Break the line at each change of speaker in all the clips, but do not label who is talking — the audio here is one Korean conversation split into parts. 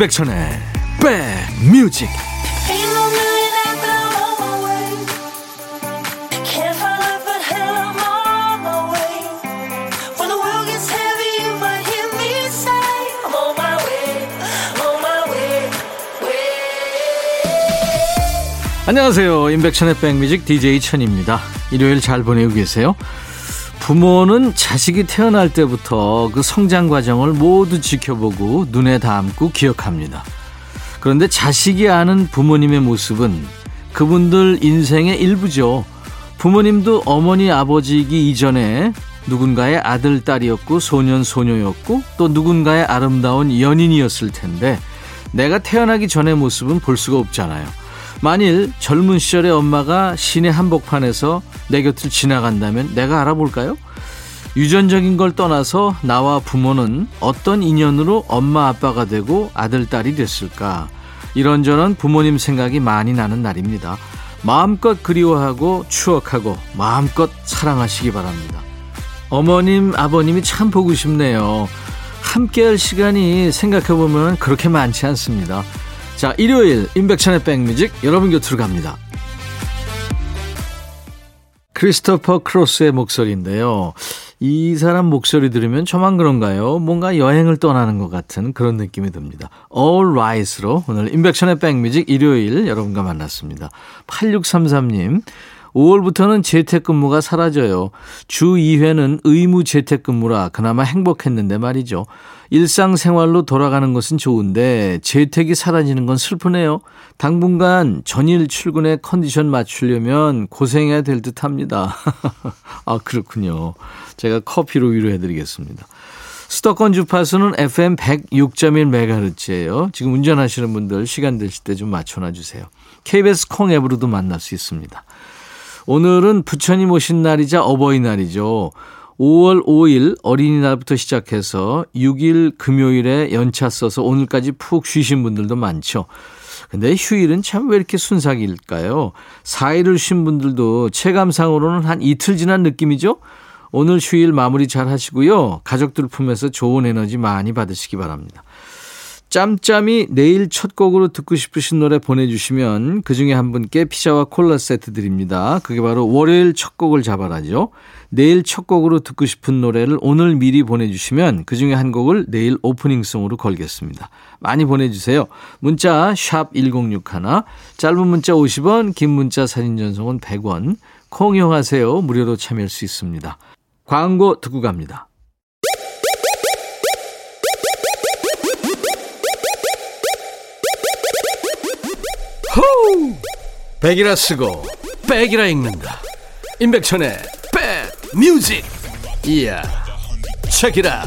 임백천의 백뮤직. 안녕하세요. 임백천의 백뮤직 DJ 천입니다. 일요일 잘 보내고 계세요 부모는 자식이 태어날 때부터 그 성장 과정을 모두 지켜보고 눈에 담고 기억합니다. 그런데 자식이 아는 부모님의 모습은 그분들 인생의 일부죠. 부모님도 어머니 아버지이기 이전에 누군가의 아들, 딸이었고 소년, 소녀였고 또 누군가의 아름다운 연인이었을 텐데 내가 태어나기 전의 모습은 볼 수가 없잖아요. 만일 젊은 시절에 엄마가 시내 한복판에서 내 곁을 지나간다면 내가 알아볼까요? 유전적인 걸 떠나서 나와 부모는 어떤 인연으로 엄마 아빠가 되고 아들 딸이 됐을까? 이런저런 부모님 생각이 많이 나는 날입니다. 마음껏 그리워하고 추억하고 마음껏 사랑하시기 바랍니다. 어머님, 아버님이 참 보고 싶네요. 함께할 시간이 생각해보면 그렇게 많지 않습니다. 자, 일요일 임백천의 백뮤직 여러분 곁으로 갑니다. 크리스토퍼 크로스의 목소리인데요. 이 사람 목소리 들으면 저만 그런가요? 뭔가 여행을 떠나는 것 같은 그런 느낌이 듭니다. All Right으로 오늘 임백천의 백뮤직 일요일 여러분과 만났습니다. 8633님, 5월부터는 재택근무가 사라져요. 주 2회는 의무 재택근무라 그나마 행복했는데 말이죠. 일상생활로 돌아가는 것은 좋은데 재택이 사라지는 건 슬프네요. 당분간 전일 출근에 컨디션 맞추려면 고생해야 될 듯 합니다. 아, 그렇군요. 제가 커피로 위로해 드리겠습니다. 수도권 주파수는 FM 106.1MHz예요. 지금 운전하시는 분들 시간 되실 때 좀 맞춰놔 주세요. KBS 콩 앱으로도 만날 수 있습니다. 오늘은 부처님 오신 날이자 어버이날이죠. 5월 5일 어린이날부터 시작해서 6일 금요일에 연차 써서 오늘까지 푹 쉬신 분들도 많죠. 근데 휴일은 참 왜 이렇게 순삭일까요? 4일을 쉰 분들도 체감상으로는 한 이틀 지난 느낌이죠? 오늘 휴일 마무리 잘 하시고요. 가족들 품에서 좋은 에너지 많이 받으시기 바랍니다. 짬짬이 내일 첫 곡으로 듣고 싶으신 노래 보내주시면 그 중에 한 분께 피자와 콜라 세트 드립니다. 그게 바로 월요일 첫 곡을 잡아라죠. 내일 첫 곡으로 듣고 싶은 노래를 오늘 미리 보내주시면 그 중에 한 곡을 내일 오프닝송으로 걸겠습니다. 많이 보내주세요. 문자 1061, 짧은 문자 50원, 긴 문자 사진 전송은 100원, 콩 이용하세요. 무료로 참여할 수 있습니다. 광고 듣고 갑니다. 호우! 백이라 쓰고 백이라 읽는다. 임백천의 백 뮤직. 이야. 책이라.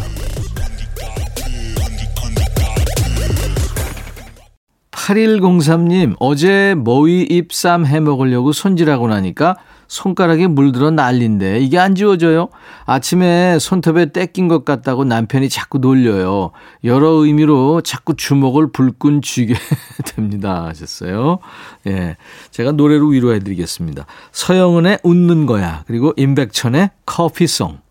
8103님, 어제 머위 잎쌈 해 먹으려고 손질하고 나니까 손가락에 물들어 난린데 이게 안 지워져요? 아침에 손톱에 떼낀 것 같다고 남편이 자꾸 놀려요. 여러 의미로 자꾸 주먹을 불끈 쥐게 됩니다. 하셨어요. 예. 제가 노래로 위로해 드리겠습니다. 서영은의 웃는 거야. 그리고 임백천의 커피송.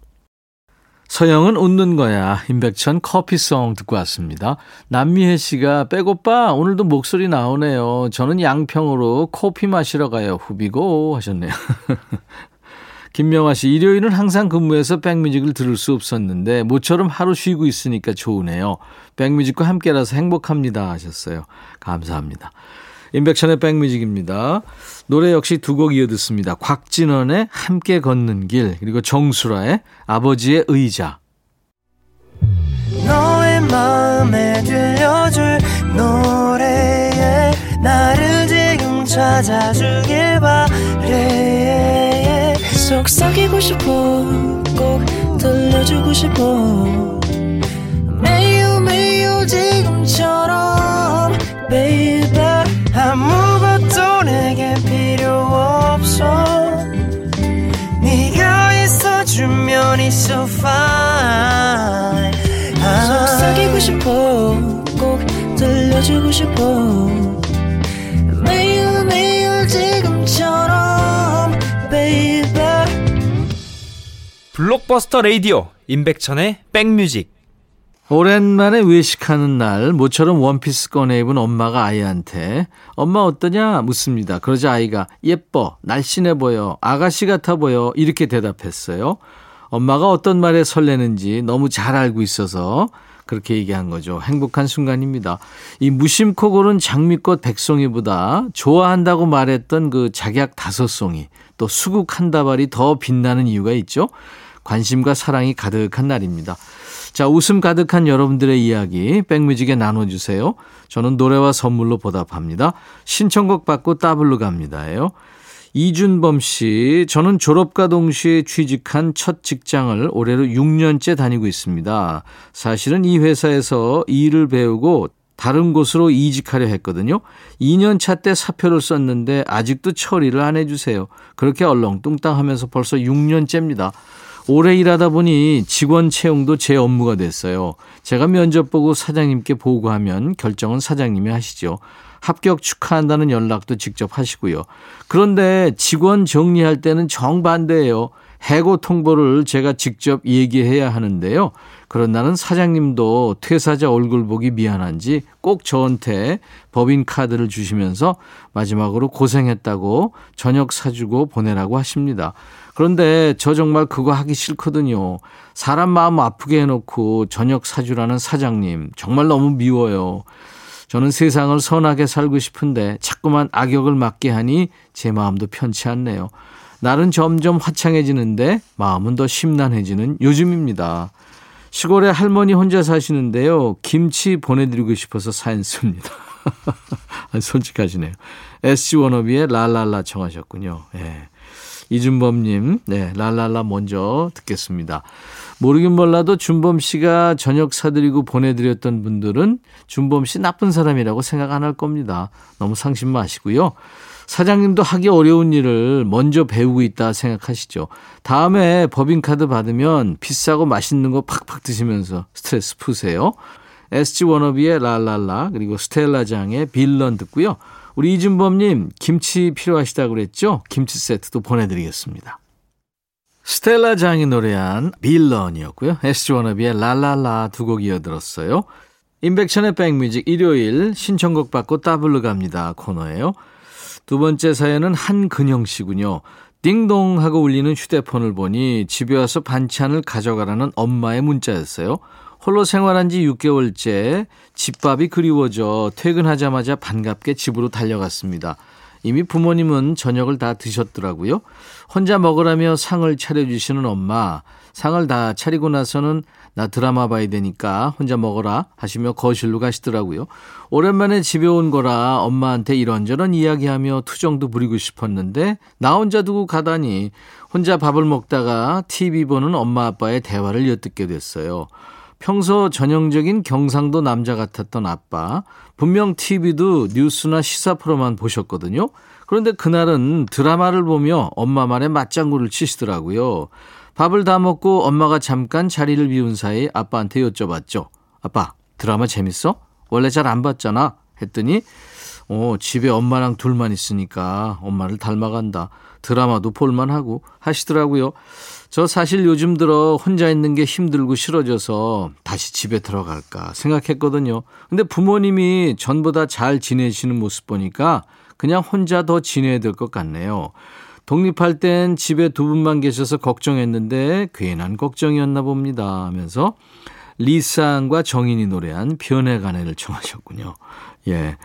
서영은 웃는 거야. 임백천 커피송 듣고 왔습니다. 남미혜 씨가 백오빠 오늘도 목소리 나오네요. 저는 양평으로 커피 마시러 가요. 후비고 하셨네요. 김명아 씨, 일요일은 항상 근무해서 백뮤직을 들을 수 없었는데 모처럼 하루 쉬고 있으니까 좋으네요. 백뮤직과 함께라서 행복합니다 하셨어요. 감사합니다. 임백천의 백뮤직입니다. 노래 역시 두 곡 이어 듣습니다. 곽진원의 함께 걷는 길 그리고 정수라의 아버지의 의자 너의 마음에 들려줄 노래에 나를 지금 찾아주길 바래 속삭이고 싶어 꼭 들려주고 싶어 매우 매우 지금처럼 baby 있어 fine. 속삭이고 싶어 꼭 들려주고 싶어. 매일 매일 지금처럼 baby.
블록버스터 레이디오 임백천의 백뮤직.
오랜만에 외식하는 날 모처럼 원피스 꺼내 입은 엄마가 아이한테 엄마 어떠냐? 묻습니다. 그러자 아이가 예뻐 날씬해 보여 아가씨 같아 보여. 이렇게 대답했어요. 엄마가 어떤 말에 설레는지 너무 잘 알고 있어서 그렇게 얘기한 거죠. 행복한 순간입니다. 이 무심코 고른 장미꽃 백송이보다 좋아한다고 말했던 그 작약 다섯 송이 또 수국 한 다발이 더 빛나는 이유가 있죠. 관심과 사랑이 가득한 날입니다. 자, 웃음 가득한 여러분들의 이야기 백뮤직에 나눠주세요. 저는 노래와 선물로 보답합니다. 신청곡 받고 따블로 갑니다예요. 이준범 씨, 저는 졸업과 동시에 취직한 첫 직장을 올해로 6년째 다니고 있습니다. 사실은 이 회사에서 일을 배우고 다른 곳으로 이직하려 했거든요. 2년 차 때 사표를 썼는데 아직도 처리를 안 해주세요. 그렇게 얼렁뚱땅 하면서 벌써 6년째입니다. 오래 일하다 보니 직원 채용도 제 업무가 됐어요. 제가 면접 보고 사장님께 보고하면 결정은 사장님이 하시죠. 합격 축하한다는 연락도 직접 하시고요. 그런데 직원 정리할 때는 정반대예요. 해고 통보를 제가 직접 얘기해야 하는데요. 그런 날은 사장님도 퇴사자 얼굴 보기 미안한지 꼭 저한테 법인 카드를 주시면서 마지막으로 고생했다고 저녁 사주고 보내라고 하십니다. 그런데 저 정말 그거 하기 싫거든요. 사람 마음 아프게 해놓고 저녁 사주라는 사장님 정말 너무 미워요. 저는 세상을 선하게 살고 싶은데 자꾸만 악역을 맡게 하니 제 마음도 편치 않네요. 날은 점점 화창해지는데 마음은 더 심란해지는 요즘입니다. 시골에 할머니 혼자 사시는데요. 김치 보내드리고 싶어서 사연 씁니다. 솔직하시네요. SG 워너비의 랄랄라 청하셨군요. 예. 이준범님, 네, 랄랄라 먼저 듣겠습니다. 모르긴 몰라도 준범 씨가 저녁 사드리고 보내드렸던 분들은 준범 씨 나쁜 사람이라고 생각 안 할 겁니다. 너무 상심 마시고요. 사장님도 하기 어려운 일을 먼저 배우고 있다 생각하시죠. 다음에 법인카드 받으면 비싸고 맛있는 거 팍팍 드시면서 스트레스 푸세요. SG 워너비의 랄랄라 그리고 스텔라장의 빌런 듣고요. 우리 이준범님 김치 필요하시다고 그랬죠? 김치 세트도 보내드리겠습니다. 스텔라 장이 노래한 빌런이었고요. SG 워너비의 랄랄라 두 곡 이어들었어요. 인백션의 백뮤직 일요일 신청곡 받고 따블로 갑니다 코너예요. 두 번째 사연은 한근영 씨군요. 띵동 하고 울리는 휴대폰을 보니 집에 와서 반찬을 가져가라는 엄마의 문자였어요. 홀로 생활한 지 6개월째 집밥이 그리워져 퇴근하자마자 반갑게 집으로 달려갔습니다. 이미 부모님은 저녁을 다 드셨더라고요. 혼자 먹으라며 상을 차려주시는 엄마. 상을 다 차리고 나서는 나 드라마 봐야 되니까 혼자 먹어라 하시며 거실로 가시더라고요. 오랜만에 집에 온 거라 엄마한테 이런저런 이야기하며 투정도 부리고 싶었는데 나 혼자 두고 가다니 혼자 밥을 먹다가 TV 보는 엄마 아빠의 대화를 엿듣게 됐어요. 평소 전형적인 경상도 남자 같았던 아빠. 분명 TV도 뉴스나 시사 프로만 보셨거든요. 그런데 그날은 드라마를 보며 엄마 말에 맞장구를 치시더라고요. 밥을 다 먹고 엄마가 잠깐 자리를 비운 사이 아빠한테 여쭤봤죠. 아빠, 드라마 재밌어? 원래 잘 안 봤잖아. 했더니, 어, 집에 엄마랑 둘만 있으니까 엄마를 닮아간다. 드라마도 볼만하고 하시더라고요. 저 사실 요즘 들어 혼자 있는 게 힘들고 싫어져서 다시 집에 들어갈까 생각했거든요. 근데 부모님이 전보다 잘 지내시는 모습 보니까 그냥 혼자 더 지내야 될 것 같네요. 독립할 땐 집에 두 분만 계셔서 걱정했는데 괜한 걱정이었나 봅니다 하면서 리쌍과 정인이 노래한 변해가네를 청하셨군요. 예.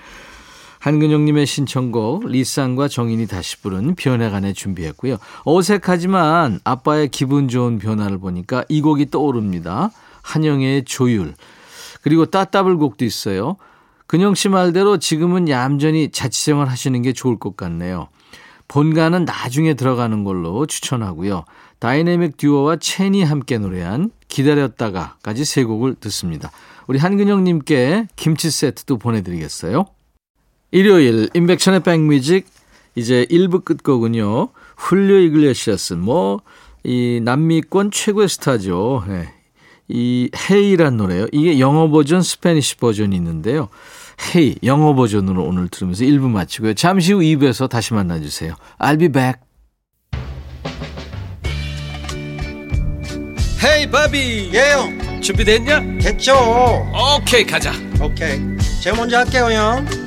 한근영님의 신청곡 리쌍과 정인이 다시 부른 변해간에 준비했고요. 어색하지만 아빠의 기분 좋은 변화를 보니까 이 곡이 떠오릅니다. 한영의 조율 그리고 따따블 곡도 있어요. 근영 씨 말대로 지금은 얌전히 자취생활 하시는 게 좋을 것 같네요. 본가는 나중에 들어가는 걸로 추천하고요. 다이내믹 듀오와 첸이 함께 노래한 기다렸다가까지 세 곡을 듣습니다. 우리 한근영님께 김치 세트도 보내드리겠어요. 일요일 임백천의 백뮤직 이제 1부 끝곡은요. 훌리오 이글레시아스 뭐 이 남미권 최고의 스타죠. 네. 이 Hey란 노래요. 이게 영어 버전, Spanish 버전이 있는데요. Hey 영어 버전으로 오늘 들으면서 1부 마치고요. 잠시 후 2부에서 다시 만나 주세요. I'll be back.
Hey, 바비.
예영.
준비됐냐?
됐죠
오케이 가자
오케이 제가 먼저 할게요 형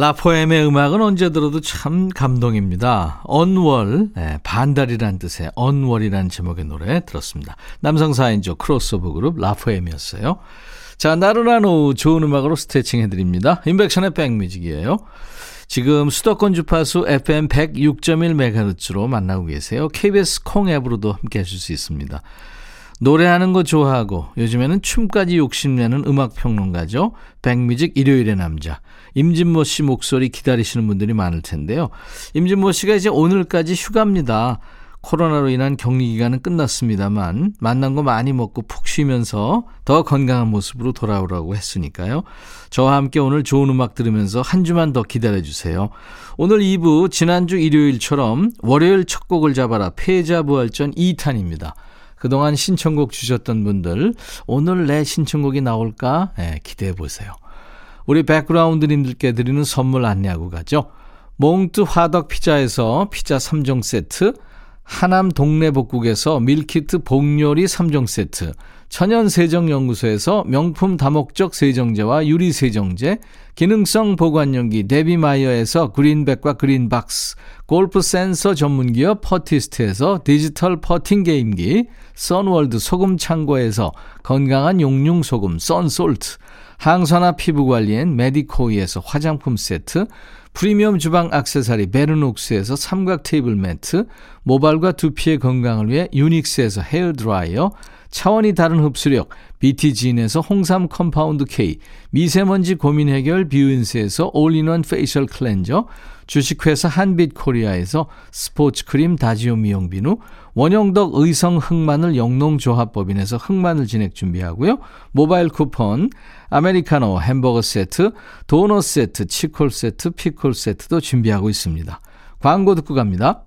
라포엠의 음악은 언제 들어도 참 감동입니다. 언월, 네, 반달이란 뜻의 언월이란 제목의 노래 들었습니다. 남성 4인조 크로스오버 그룹 라포엠이었어요. 자, 나른한 오후 좋은 음악으로 스트레칭 해드립니다. 인백션의 백뮤직이에요. 지금 수도권 주파수 FM 106.1MHz로 만나고 계세요. KBS 콩 앱으로도 함께 하실 수 있습니다. 노래하는 거 좋아하고 요즘에는 춤까지 욕심내는 음악평론가죠. 백뮤직 일요일의 남자. 임진모 씨 목소리 기다리시는 분들이 많을 텐데요. 임진모 씨가 이제 오늘까지 휴가입니다. 코로나로 인한 격리 기간은 끝났습니다만 만난 거 많이 먹고 푹 쉬면서 더 건강한 모습으로 돌아오라고 했으니까요. 저와 함께 오늘 좋은 음악 들으면서 한 주만 더 기다려 주세요. 오늘 2부 지난주 일요일처럼 월요일 첫 곡을 잡아라 패자 부활전 2탄입니다. 그동안 신청곡 주셨던 분들 오늘 내 신청곡이 나올까 네, 기대해 보세요. 우리 백그라운드님들께 드리는 선물 안내하고 가죠. 몽트 화덕 피자에서 피자 3종 세트 하남 동네복국에서 밀키트 복요리 3종 세트, 천연세정연구소에서 명품 다목적 세정제와 유리세정제, 기능성 보관용기 데비마이어에서 그린백과 그린박스, 골프 센서 전문기업 퍼티스트에서 디지털 퍼팅 게임기, 선월드 소금창고에서 건강한 용융소금 썬솔트, 항산화 피부관리엔 메디코이에서 화장품 세트, 프리미엄 주방 악세사리 베르녹스에서 삼각 테이블 매트, 모발과 두피의 건강을 위해 유닉스에서 헤어 드라이어, 차원이 다른 흡수력 BT진에서 홍삼 compound K, 미세먼지 고민 해결 뷰인스에서 올인원 facial 클렌저, 주식회사 한빛코리아에서 스포츠 크림 다지오 미용 비누, 원형덕 의성 흑마늘 영농조합법인에서 흑마늘 진액 준비하고요. 모바일 쿠폰, 아메리카노 햄버거 세트, 도넛 세트, 치콜 세트, 피콜 세트도 준비하고 있습니다. 광고 듣고 갑니다.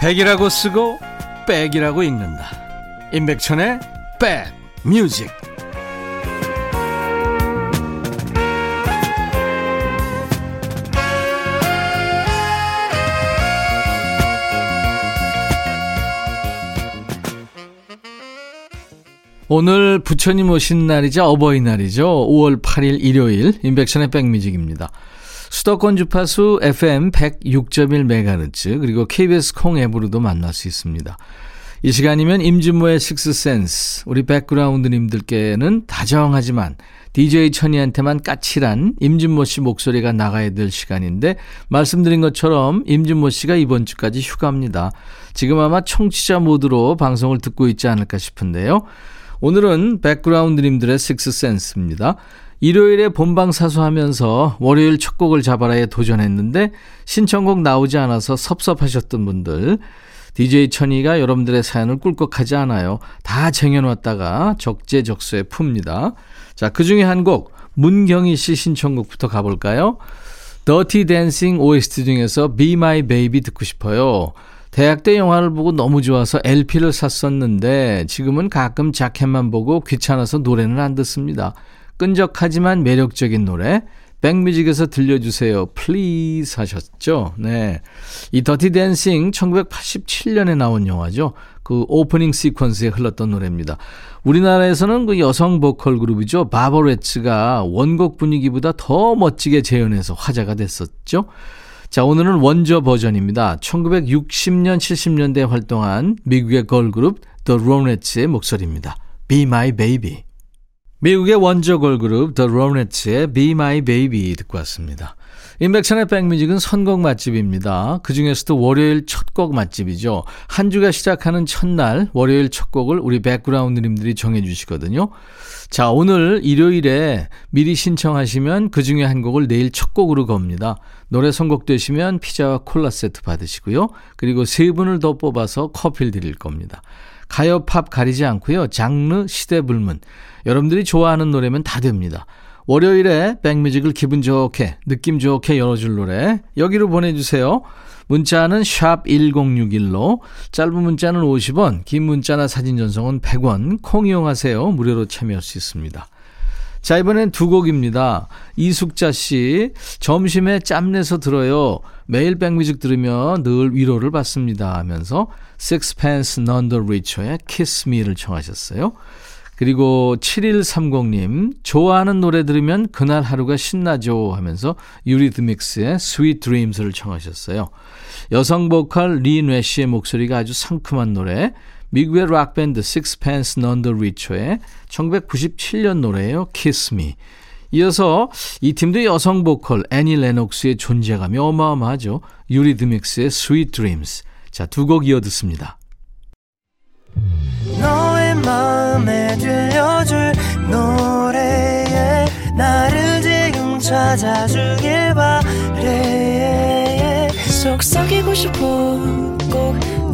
백이라고 쓰고 백이라고 읽는다. 임백천의 백 뮤직. 오늘 부처님 오신 날이자 어버이날이죠. 5월 8일 일요일 인백션의 백뮤직입니다. 수도권 주파수 FM 106.1MHz 그리고 KBS 콩 앱으로도 만날 수 있습니다. 이 시간이면 임진모의 식스센스 우리 백그라운드님들께는 다정하지만 DJ 천이한테만 까칠한 임진모 씨 목소리가 나가야 될 시간인데 말씀드린 것처럼 임진모 씨가 이번 주까지 휴가입니다. 지금 아마 청취자 모드로 방송을 듣고 있지 않을까 싶은데요. 오늘은 백그라운드님들의 식스센스입니다. 일요일에 본방 사수하면서 월요일 첫 곡을 잡아라에 도전했는데 신청곡 나오지 않아서 섭섭하셨던 분들 DJ 천이가 여러분들의 사연을 꿀꺽하지 않아요. 다 쟁여놨다가 적재적소에 풉니다. 자, 그 중에 한 곡 문경희 씨 신청곡부터 가볼까요? Dirty Dancing OST 중에서 Be My Baby 듣고 싶어요. 대학 때 영화를 보고 너무 좋아서 LP를 샀었는데 지금은 가끔 자켓만 보고 귀찮아서 노래는 안 듣습니다. 끈적하지만 매력적인 노래 백뮤직에서 들려주세요. Please 하셨죠. 네. 이 Dirty Dancing 1987년에 나온 영화죠. 그 오프닝 시퀀스에 흘렀던 노래입니다. 우리나라에서는 그 여성 보컬 그룹이죠. 바버레츠가 원곡 분위기보다 더 멋지게 재현해서 화제가 됐었죠. 자, 오늘은 원조 버전입니다. 1960년, 70년대에 활동한 미국의 걸그룹 The Ronettes의 목소리입니다. Be My Baby. 미국의 원조 걸그룹 The Ronettes의 Be My Baby 듣고 왔습니다. 인백천의 백뮤직은 선곡 맛집입니다. 그 중에서도 월요일 첫 곡 맛집이죠. 한 주가 시작하는 첫날 월요일 첫 곡을 우리 백그라운드님들이 정해주시거든요. 자, 오늘 일요일에 미리 신청하시면 그 중에 한 곡을 내일 첫 곡으로 겁니다. 노래 선곡되시면 피자와 콜라 세트 받으시고요. 그리고 세 분을 더 뽑아서 커피를 드릴 겁니다. 가요, 팝 가리지 않고요. 장르, 시대 불문. 여러분들이 좋아하는 노래면 다 됩니다. 월요일에 백뮤직을 기분 좋게, 느낌 좋게 열어줄 노래 여기로 보내주세요. 문자는 샵 1061로 짧은 문자는 50원, 긴 문자나 사진 전송은 100원, 콩 이용하세요. 무료로 참여할 수 있습니다. 자, 이번엔 두 곡입니다. 이숙자 씨, 점심에 짬내서 들어요. 매일 백뮤직 들으며 늘 위로를 받습니다. 하면서 Sixpence None the Richer의 Kiss Me를 청하셨어요. 그리고 7130님, 좋아하는 노래 들으면 그날 하루가 신나죠 하면서 유리드믹스의 Sweet Dreams를 청하셨어요. 여성 보컬 리뇌 씨의 목소리가 아주 상큼한 노래, 미국의 락밴드 Sixpence None the Richer의 1997년 노래예요. Kiss Me. 이어서 이 팀도 여성 보컬 애니 레녹스의 존재감이 어마어마하죠. 유리드믹스의 Sweet Dreams. 자, 두 곡 이어 듣습니다. 너의 마음에 들려줄 노래에 나를 지금 찾아주길 바래 속삭이고 싶어 꼭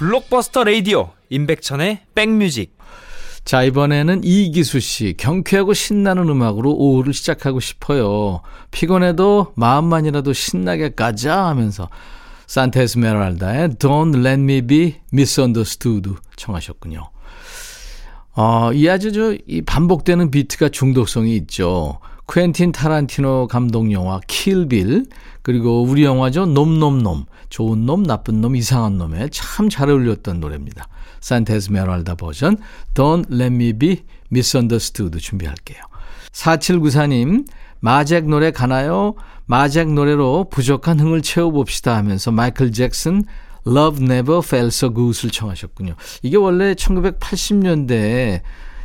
블록버스터 레이디오 임백천의 백뮤직
자, 이번에는 이기수 씨. 경쾌하고 신나는 음악으로 오후를 시작하고 싶어요. 피곤해도 마음만이라도 신나게 가자 하면서 산타 에스메랄다의 Don't Let Me Be Misunderstood 청하셨군요. 어, 이 아주 저, 이 반복되는 비트가 중독성이 있죠. 퀸틴 타란티노 감독 영화 킬빌, 그리고 우리 영화죠. 놈놈놈. 좋은 놈, 나쁜 놈, 이상한 놈에 참 잘 어울렸던 노래입니다. 산테스 메랄다 버전 Don't Let Me Be Misunderstood 준비할게요. 4794님 마잭 노래 가나요? 마잭 노래로 부족한 흥을 채워봅시다 하면서 마이클 잭슨 Love Never Felt So Good을 청하셨군요. 이게 원래 1980년대에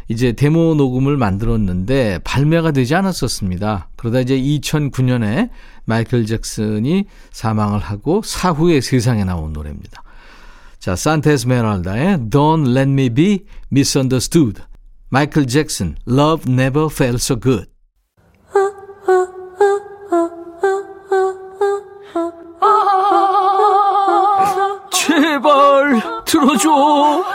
이제 데모 녹음을 만들었는데 발매가 되지 않았었습니다. 그러다 이제 2009년에 마이클 잭슨이 사망을 하고 사후에 세상에 나온 노래입니다. 자, 산테스 메랄다의 Don't Let Me Be Misunderstood. 마이클 잭슨, Love Never Felt So Good. 제발 들어줘.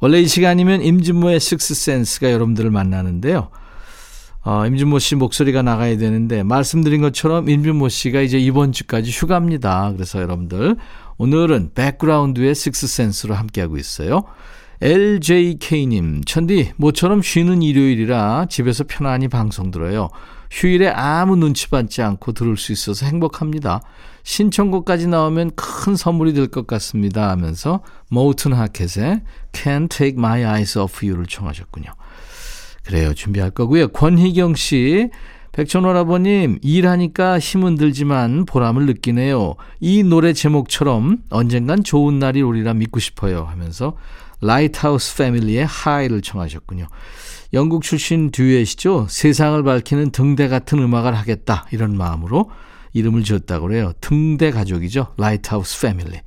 원래 이 시간이면 임진모의 식스센스가 여러분들을 만나는데요. 어, 임진모 씨 목소리가 나가야 되는데 말씀드린 것처럼 임진모 씨가 이제 이번 주까지 휴가입니다. 그래서 여러분들 오늘은 백그라운드의 식스센스로 함께하고 있어요. LJK님, 천디, 모처럼 쉬는 일요일이라 집에서 편안히 방송 들어요. 휴일에 아무 눈치 받지 않고 들을 수 있어서 행복합니다. 신청곡까지 나오면 큰 선물이 될 것 같습니다 하면서 모튼 하켓의 Can't Take My Eyes Off You를 청하셨군요. 그래요. 준비할 거고요. 권희경 씨, 백천오라버님, 일하니까 힘은 들지만 보람을 느끼네요. 이 노래 제목처럼 언젠간 좋은 날이 오리라 믿고 싶어요 하면서 라이트하우스 패밀리의 High를 청하셨군요. 영국 출신 듀엣이죠. 세상을 밝히는 등대 같은 음악을 하겠다. 이런 마음으로 이름을 지었다고 그래요. 등대 가족이죠. 라이트하우스 패밀리.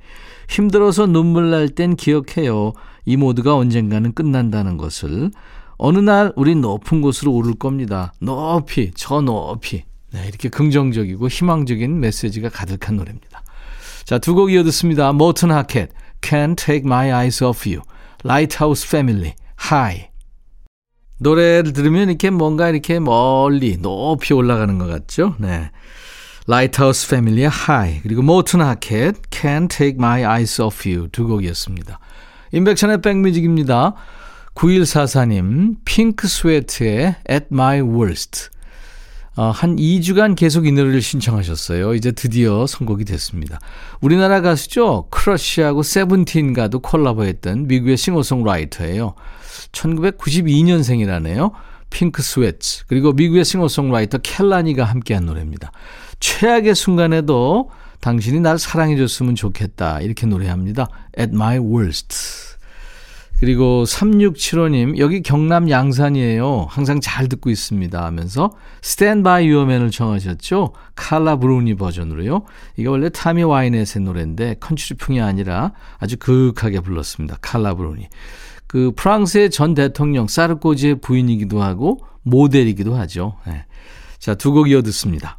힘들어서 눈물 날 땐 기억해요. 이 모두가 언젠가는 끝난다는 것을 어느 날 우린 높은 곳으로 오를 겁니다. 높이, 저 높이. 네, 이렇게 긍정적이고 희망적인 메시지가 가득한 노래입니다. 자, 두 곡 이어 듣습니다. 모튼 하켓, Can't Take My Eyes Off You, Lighthouse Family, High. 노래를 들으면 이렇게 뭔가 이렇게 멀리 높이 올라가는 것 같죠? 네. Lighthouse Family의 High, 그리고 모튼 하켓, Can't Take My Eyes Off You 두 곡이었습니다. 임백천의 백뮤직입니다. 9144님, 핑크 스웨트의 At My Worst. 어, 한 2주간 계속 이 노래를 신청하셨어요. 이제 드디어 선곡이 됐습니다. 우리나라 가수죠. 크러쉬하고 세븐틴과도 콜라보했던 미국의 싱어송라이터예요. 1992년생이라네요. 핑크 스웨트. 그리고 미국의 싱어송라이터 켈라니가 함께한 노래입니다. 최악의 순간에도 당신이 날 사랑해줬으면 좋겠다. 이렇게 노래합니다. At my worst. 그리고 3675님, 여기 경남 양산이에요. 항상 잘 듣고 있습니다. 하면서 Your Man을 청하셨죠? 칼라 브루니 버전으로요. 이게 원래 타미 와이넷의 노래인데 컨츄리풍이 아니라 아주 그윽하게 불렀습니다. 칼라 브루니. 그 프랑스의 전 대통령 사르코지의 부인이기도 하고 모델이기도 하죠. 네. 자, 두 곡 이어 듣습니다.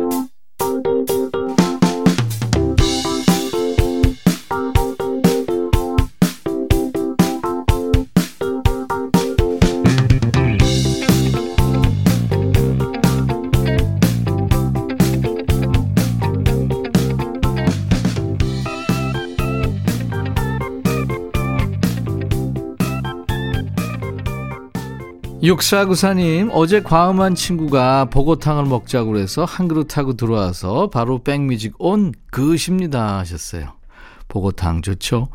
육사구사님, 어제 과음한 친구가 보고탕을 먹자고 그래서 한 그릇 하고 들어와서 바로 백뮤직 온 그것입니다 하셨어요. 보고탕 좋죠?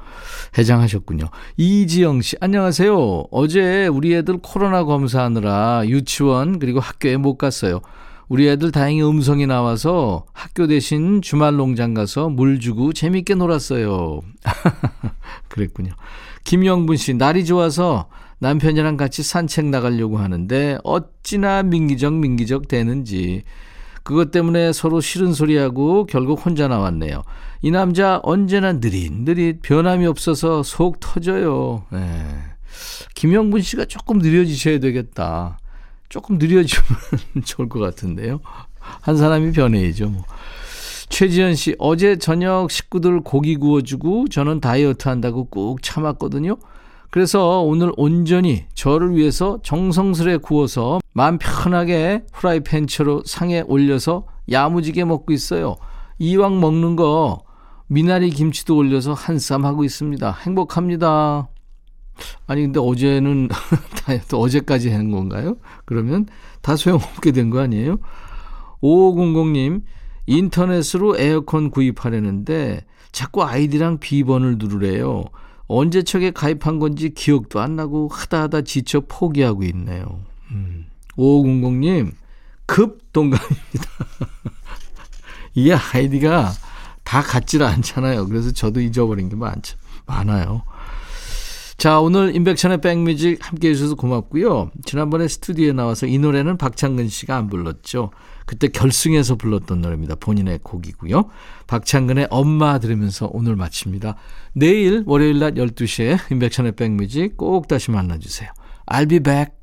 해장하셨군요. 이지영 씨, 안녕하세요. 어제 우리 애들 코로나 검사하느라 유치원 그리고 학교에 못 갔어요. 우리 애들 다행히 음성이 나와서 학교 대신 주말 농장 가서 물 주고 재밌게 놀았어요. 그랬군요. 김영분 씨, 날이 좋아서 남편이랑 같이 산책 나가려고 하는데 어찌나 민기적 민기적 되는지 그것 때문에 서로 싫은 소리하고 결국 혼자 나왔네요. 이 남자 언제나 느릿느릿 변함이 없어서 속 터져요. 네. 김영분 씨가 조금 느려지셔야 되겠다. 조금 느려지면 좋을 것 같은데요. 한 사람이 변해야죠. 뭐. 최지현 씨, 어제 저녁 식구들 고기 구워주고 저는 다이어트 한다고 꾹 참았거든요. 그래서 오늘 온전히 저를 위해서 정성스레 구워서 마음 편하게 후라이팬처로 상에 올려서 야무지게 먹고 있어요. 이왕 먹는 거 미나리 김치도 올려서 한 쌈 하고 있습니다. 행복합니다. 아니 근데 어제는 다이어트 어제까지 하는 건가요? 그러면 다 소용없게 된 거 아니에요? 5500님 인터넷으로 에어컨 구입하려는데 자꾸 아이디랑 비번을 누르래요. 언제척에 가입한 건지 기억도 안 나고 하다 하다 지쳐 포기하고 있네요. 음. 5500님, 급 동감입니다. 이게 아이디가 다 같질 않잖아요. 그래서 저도 잊어버린 게 많죠. 많아요. 자, 오늘 인백천의 백뮤직 함께 해주셔서 고맙고요. 지난번에 스튜디오에 나와서 이 노래는 박창근 씨가 안 불렀죠. 그때 결승에서 불렀던 노래입니다. 본인의 곡이고요. 박창근의 엄마 들으면서 오늘 마칩니다. 내일 월요일 낮 12시에 인백천의 백뮤직 꼭 다시 만나주세요. I'll be back.